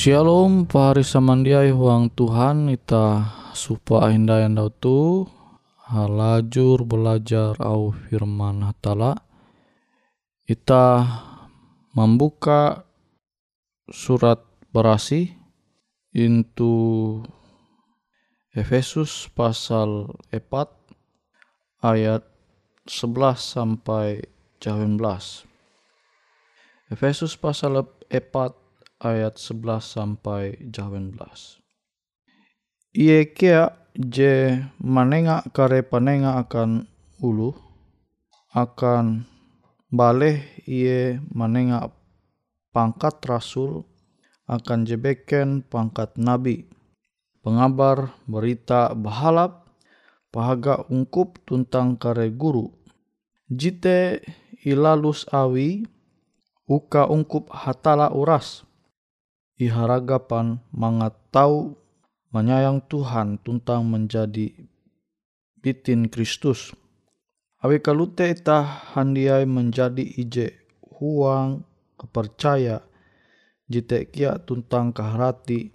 Shalom pahari samandiai huang Tuhan ita supa yang tu halajur belajar au firman hatala ita membuka surat berasi into Efesus pasal 4 ayat 11 sampai 19. Efesus pasal 4 ayat 11 sampai 18. Ie kia je manenga kare panenga akan ulu akan baleh ie manenga pangkat rasul akan jebeken pangkat nabi. Pengabar berita bahalap pahaga ungkup tuntang kare guru. Jite ilalus awi uka ungkup hatala uras iharagapan mangat tau menyayang Tuhan tuntang menjadi bitin Kristus. Awi kalute itah handiai menjadi ije huang kepercaya jite kia tuntang kaharati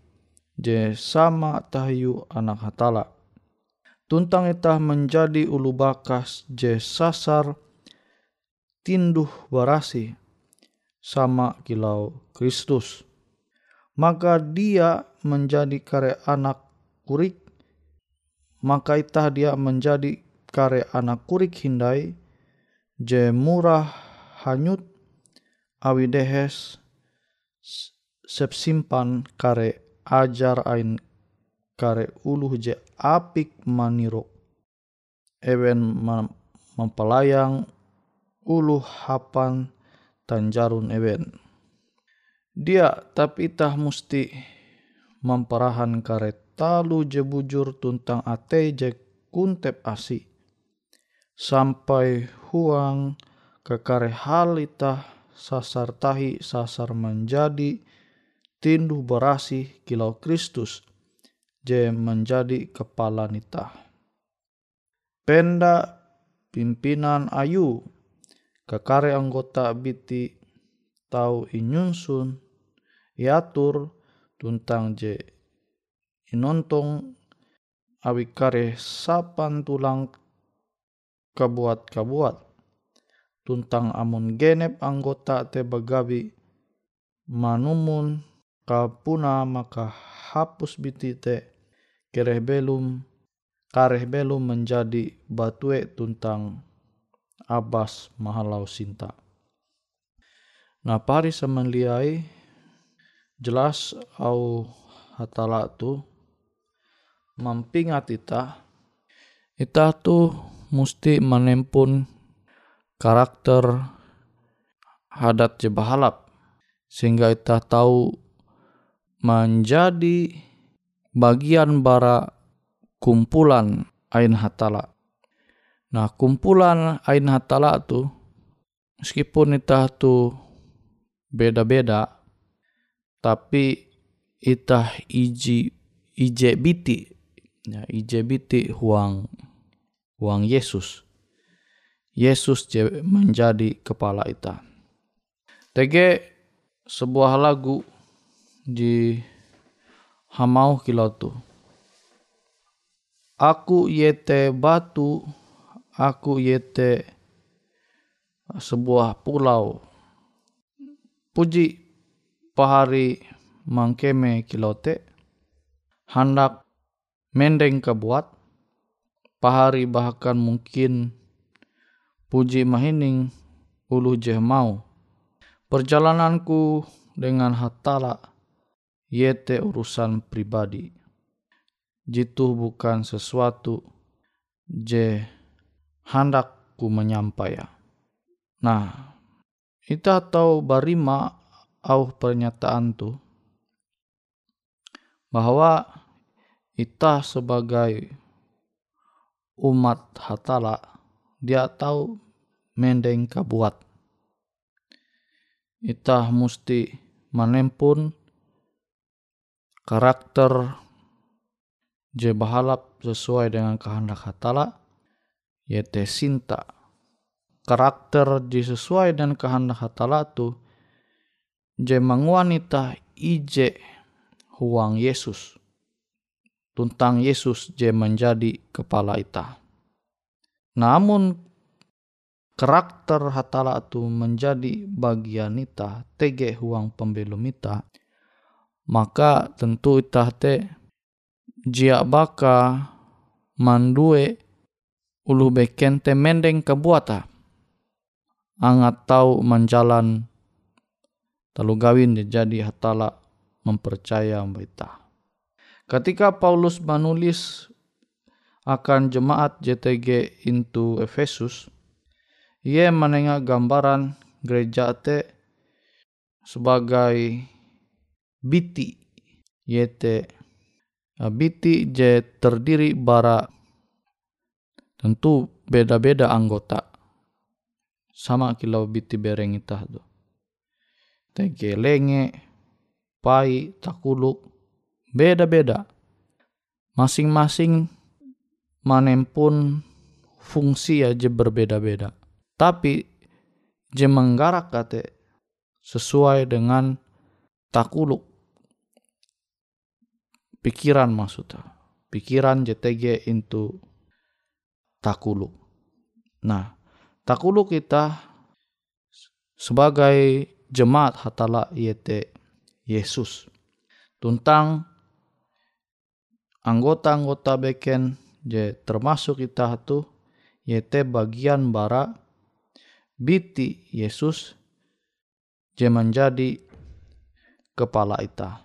je sama tahayu anak hatala. Tuntang itah menjadi ulu bakas je sasar tinduh barasi sama kilau Kristus. Maka dia menjadi kare anak kurik. Maka itah dia menjadi kare anak kurik hindai. Je murah hanyut. Awi dehes sep simpan kare ajar ain kare uluh je apik maniro ewen mempelayang uluh hapan tanjarun ewen dia tapi itah musti memperahan kare talu je bujur tuntang ate je kuntep asi sampai huang ke kare hal itah sasar tahi sasar menjadi tinduh berasi kilau Kristus je menjadi kepala nita. Penda pimpinan ayu kekare anggota biti tau inyunsun iatur tuntang je inontong awi kare sapan tulang kabuat-kabuat tuntang amun genep anggota te bagawi manumun kapuna maka hapus biti te kereh belum kareh belum menjadi batue tuntang abas mahalau sinta. Nah pari semenliai jelas au hatala tu mampingat ita ita tu musti menempun karakter hadat je bahalap sehingga ita tahu menjadi bagian bara kumpulan ain hatala. Nah kumpulan ain hatala tu meskipun ita tu beda-beda tapi itah iji ije biti. Ya ije biti huang huang Yesus. Yesus je menjadi kepala ita tege sebuah lagu di hamau kilau tu aku yete batu aku yete sebuah pulau. Puji pahari mangkeme kilote hendak mendeng kebuat pahari bahkan mungkin puji mahining ulu je mau. Perjalananku dengan hatala yete urusan pribadi. Jitu bukan sesuatu je hendak ku menyampaikan nah kita tahu barima au pernyataan tu bahwa kita sebagai umat hatala dia tahu mendeng kabuat. Kita musti menempun karakter je bahalap sesuai dengan kehendak hatala yaitu sinta. Karakter disesuai dengan kehendak hatala tu je wanita ije huang Yesus. Tuntang Yesus je menjadi kepala ita. Namun karakter hatala itu menjadi bagian ita tege huang pembelum ita maka tentu ita te jia baka mandue ulu bekente mendeng kebuata angat tau menjalan Talu gawin jadi hatala mempercaya mbita. Ketika Paulus menulis akan jemaat JTG into Efesus, ia menengah gambaran gereja te sebagai biti yete. Uh, biti je terdiri bara tentu beda-beda anggota. Sama kilau biti bereng itah tu tege lenge pai takuluk beda-beda. Masing-masing manempun fungsi aja berbeda-beda. Tapi je menggarak kate sesuai dengan takuluk. Pikiran maksudnya. Pikiran JTG into takuluk. Nah takuluk kita sebagai jemaat hatala yete Yesus tentang anggota-anggota beken je termasuk kita tu yete bagian bara biti Yesus je menjadi kepala ita.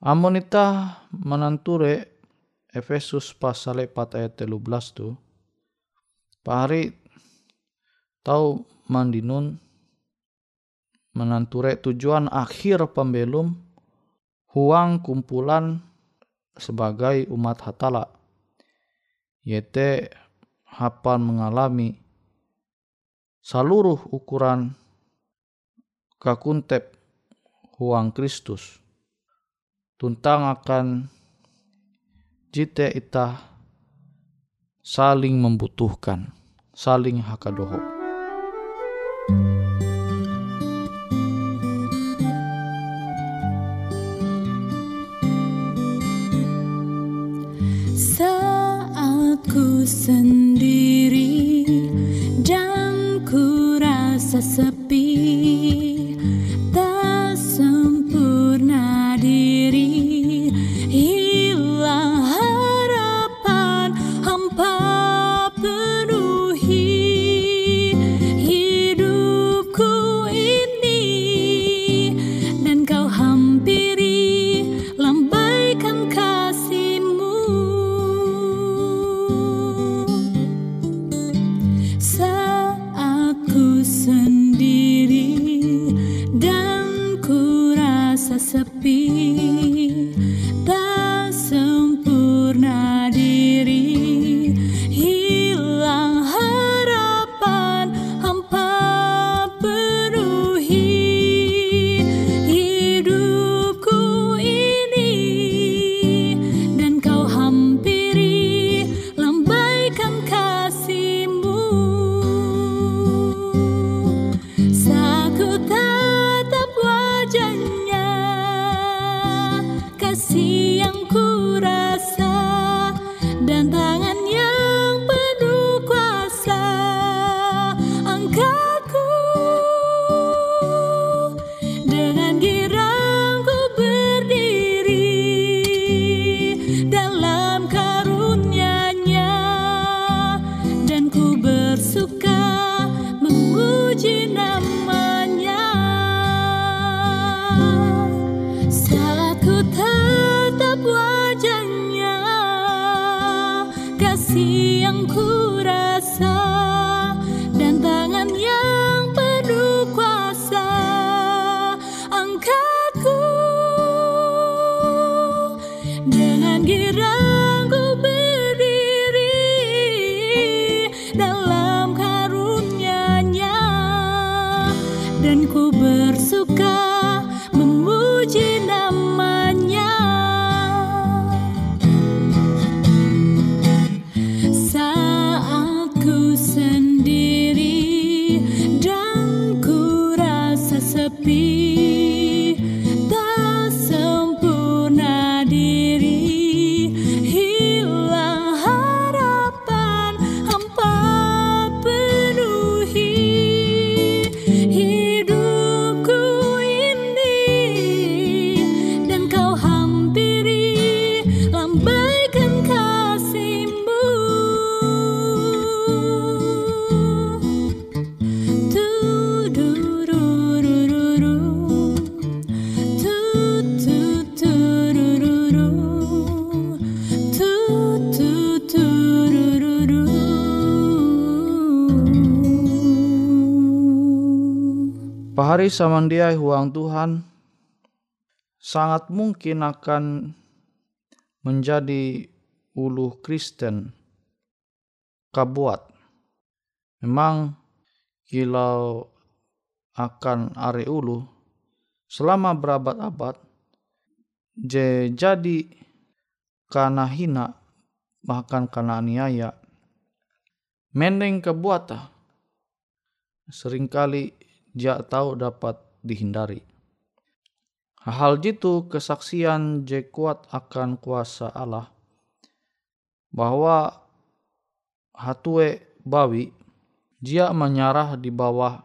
Amun ita menanture Efesus pasal 4 ayat 13 tu pahari tahu mandinun menanture tujuan akhir pembelum huang kumpulan sebagai umat hatala yaitu hapan mengalami seluruh ukuran kakuntep huang Kristus. Tuntang akan jite ita saling membutuhkan saling hakadoho be Pahari samandiai huang Tuhan. Sangat mungkin akan menjadi ulu Kristen kabuat. Memang kilau akan are ulu selama berabad-abad jadi karena hina bahkan karena aniaya. Mending kebuata sering kali dia tahu dapat dihindari. Hal jitu kesaksian je kuat akan kuasa Allah bahwa hatue bawi dia menyarah di bawah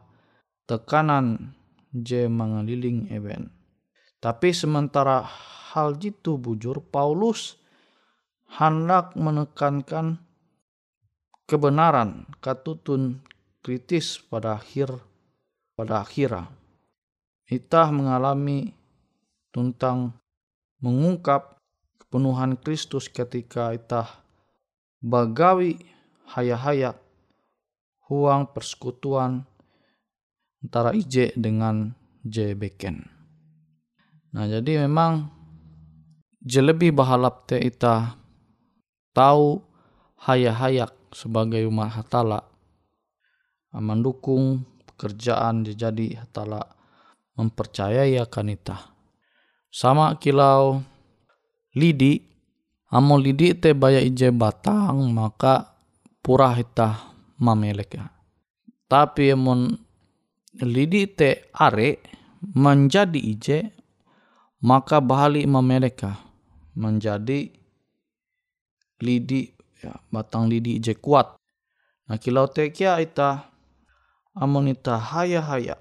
tekanan je mengeliling event. Tapi sementara hal jitu bujur Paulus hendak menekankan kebenaran katutun kritis pada akhir pada akhirnya. Kita mengalami tentang mengungkap kepenuhan Kristus ketika kita bagawi haya-haya huang persekutuan antara IJ dengan J beken. Nah jadi memang je lebih bahalap te ita tahu haya-hayak sebagai umat hatala mendukung pekerjaan jadi hatala mempercayai akan ita. Sama kilau lidi, amo lidi te baya ije batang maka purah ita mamelek ya. Tapi emon lidi te are menjadi ije maka bahali mameleka menjadi lidi ya, batang lidi ije kuat. Nah kilau te kia ita amonita haya-haya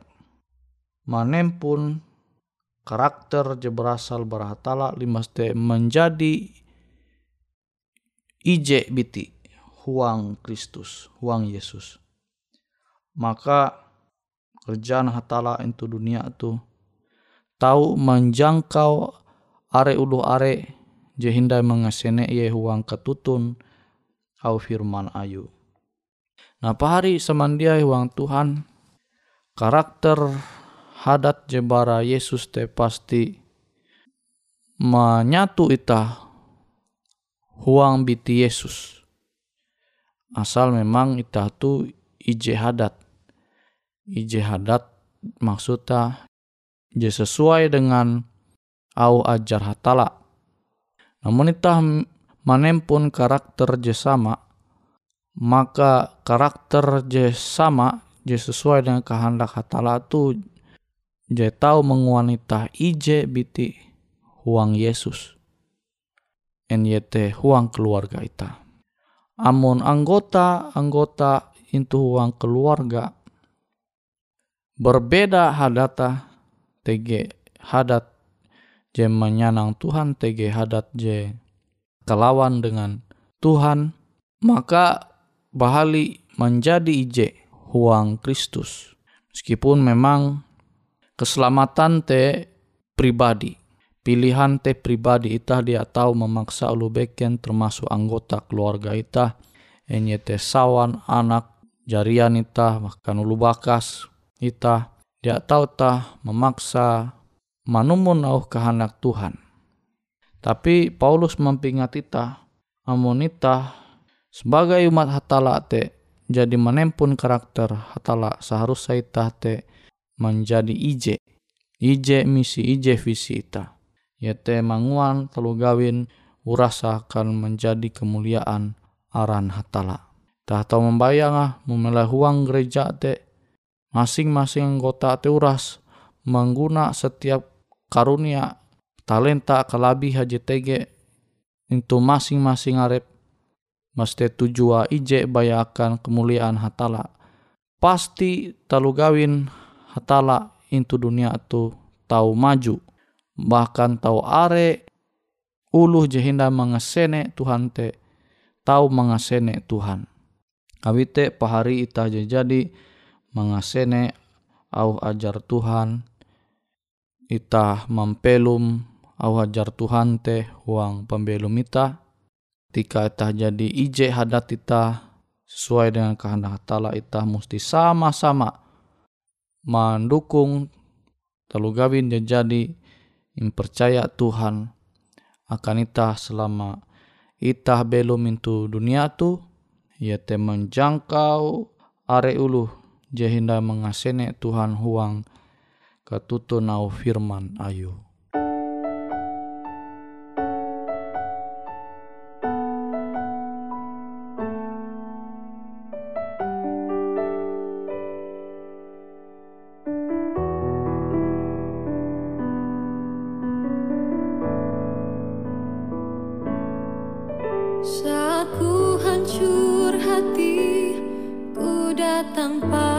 manempun karakter je berasal berahatala limaste menjadi ije biti huang Kristus, huang Yesus. Maka kerjaan hatala itu dunia itu tahu menjangkau are ulu are je hindai mengasene ye huang ketutun au firman ayu. Nah pahari semandiai huang Tuhan karakter hadat jebara Yesus te pasti menyatu ita huang biti Yesus. Asal memang ita tu ije hadat. Ije hadat maksudnya je sesuai dengan au ajar hatala. Namun ita manempun karakter je sama maka karakter je sama je sesuai dengan kehendak hatala tu je tahu menguanita ije biti huang Yesus. NYT huang keluarga ita. Amun anggota anggota itu huang keluarga berbeda hadata TG hadat je menyanang Tuhan TG hadat je kelawan dengan Tuhan maka bahali menjadi ije huang Kristus. Meskipun memang keselamatan te pribadi, pilihan te pribadi ita dia tahu memaksa ulu beken termasuk anggota keluarga ita, enye te sawan anak jarian ita bahkan ulu bakas ita dia tahu ta memaksa manumun au kehendak Tuhan. Tapi Paulus mempingat ita, amun ita sebagai umat hatala te jadi menempun karakter hatala seharusnya ita te menjadi ije. Ije misi ije visi ita. Ya te manguan telu gawin urasa akan menjadi kemuliaan aran hatala. Tah tahu membayang ah memelah huang gereja te masing-masing anggota te uras mengguna setiap karunia talenta kalabi haji tege untuk masing-masing arep mesti tujua ije bayakan kemuliaan hatala. Pasti talu gawin hatala into dunia tu tahu maju. Bahkan tahu are uluh jehinda mengasene Tuhan te tahu mengasene Tuhan. Awite pahari ita jadi mengasene au ajar Tuhan ita mampelum au ajar Tuhan te huang pembelum ita Tika itah jadi ije hadat kita sesuai dengan kehendak Tala kita mesti sama-sama mendukung telu gawin jadi percaya Tuhan akan kita selama kita belum itu dunia tu ia te menjangkau are ulu jehinda mengasene Tuhan huang ketutu nau firman ayu. 当吧。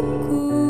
hidupku.